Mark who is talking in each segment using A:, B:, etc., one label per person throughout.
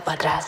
A: para atrás.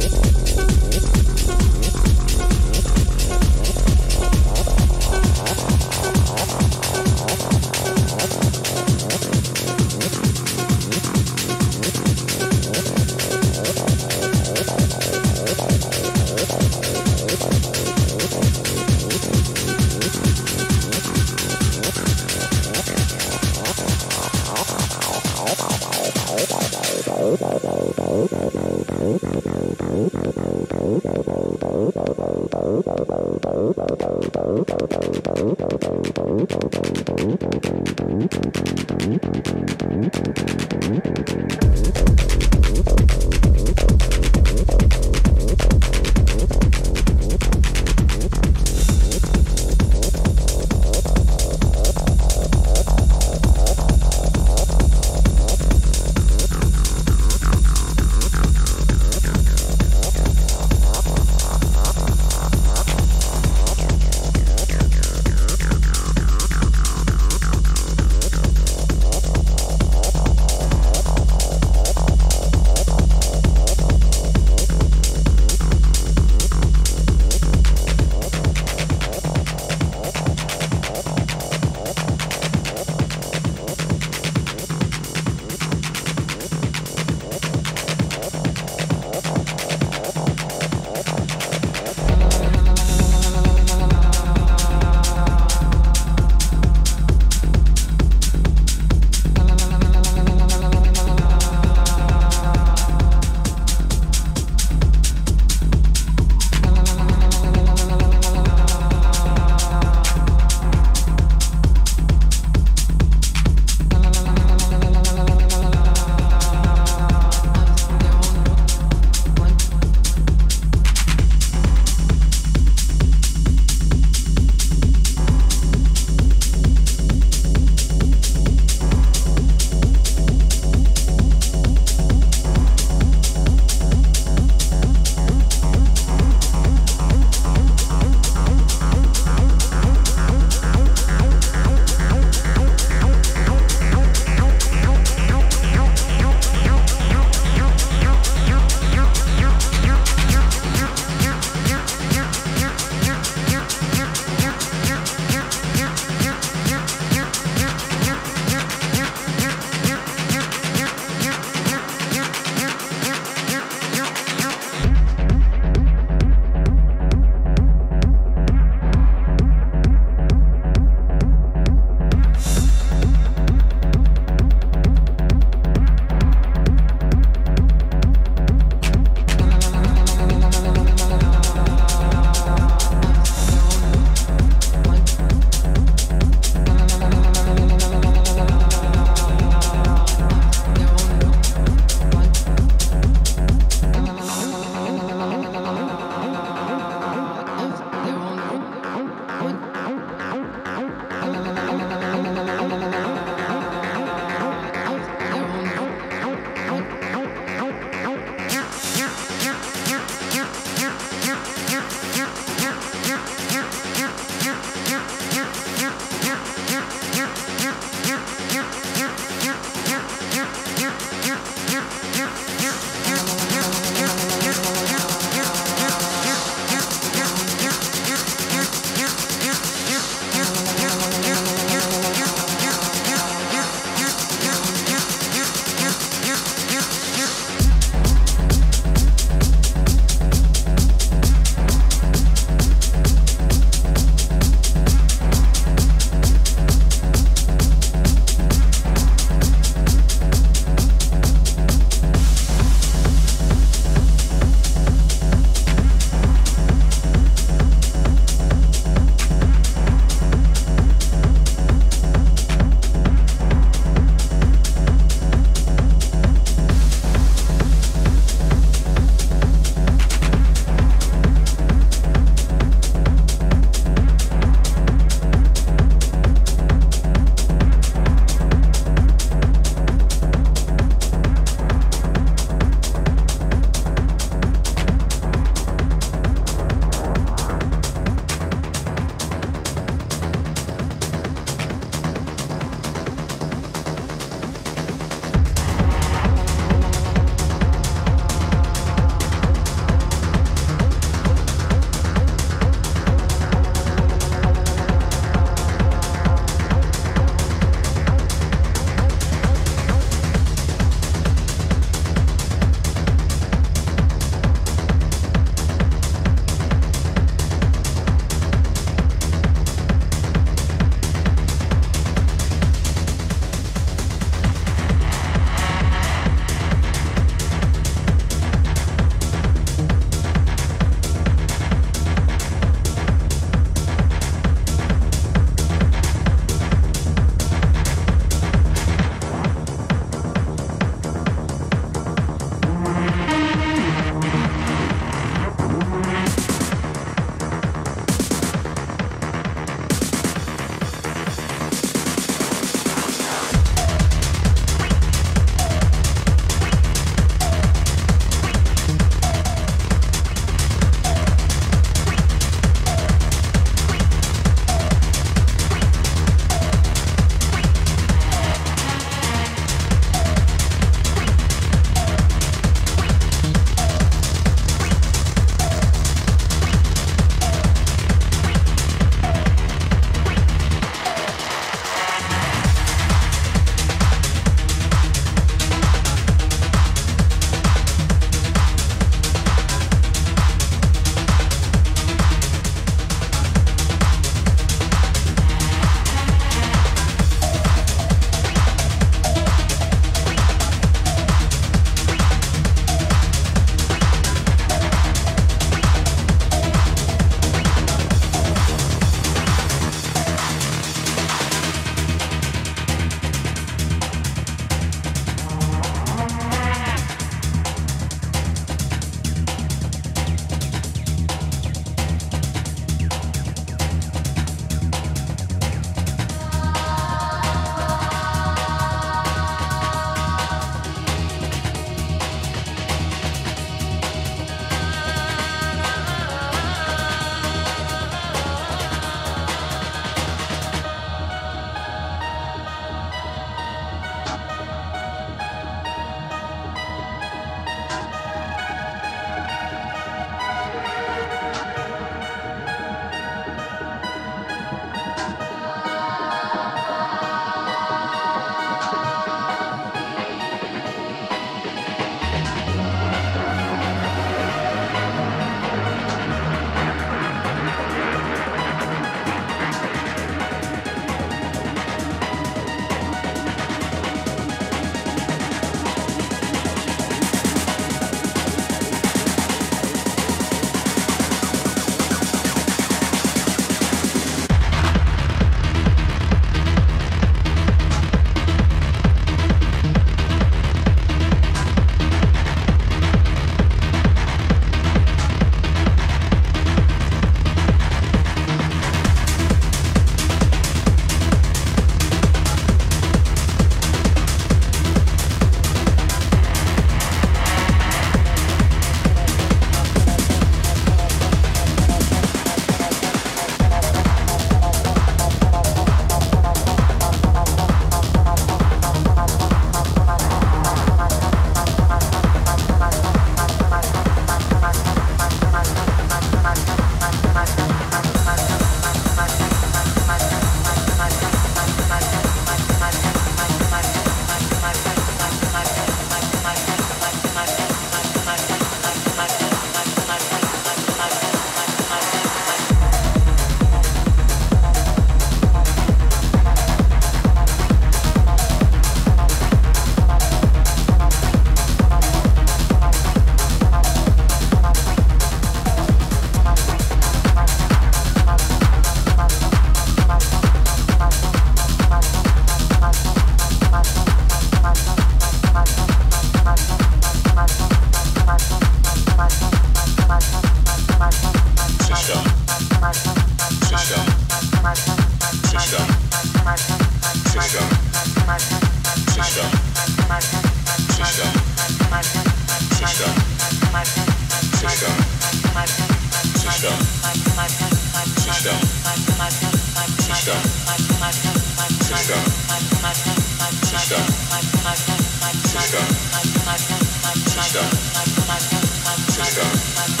B: Sister.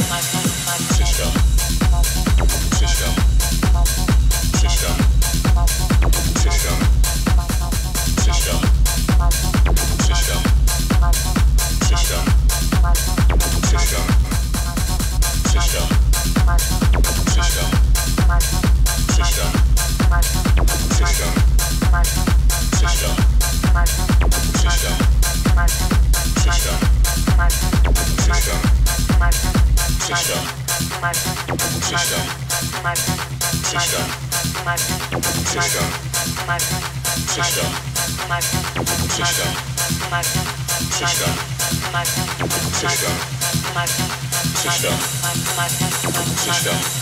B: System.